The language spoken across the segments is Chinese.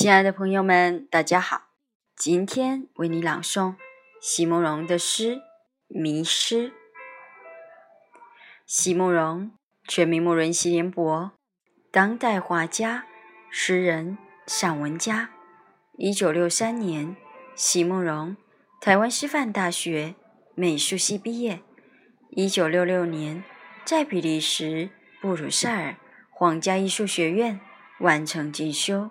亲爱的朋友们，大家好！今天为你朗诵席慕容的诗《迷失》。席慕容，全名慕容席联博，当代画家、诗人、散文家。一九六三年，席慕容台湾师范大学美术系毕业。一九六六年，在比利时布鲁塞尔皇家艺术学院完成进修。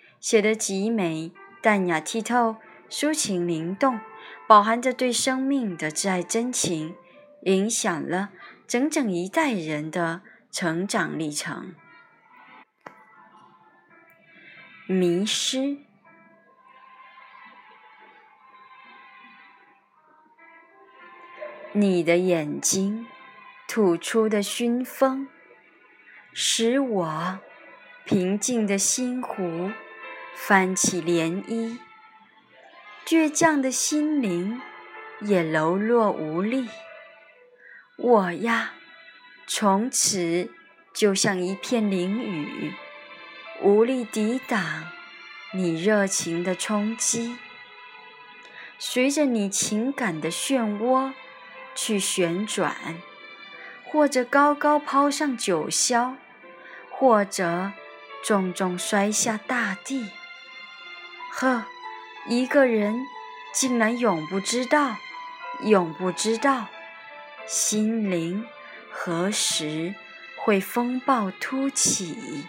写得极美、淡雅、剔透、抒情灵动，饱含着对生命的挚爱真情，影响了整整一代人的成长历程。迷失，你的眼睛吐出的熏风，使我平静的心湖。翻起涟漪，倔强的心灵也柔弱无力。我呀，从此就像一片淋雨，无力抵挡你热情的冲击。随着你情感的漩涡去旋转，或者高高抛上九霄，或者重重摔下大地。呵，一个人竟然永不知道，永不知道，心灵何时会风暴突起。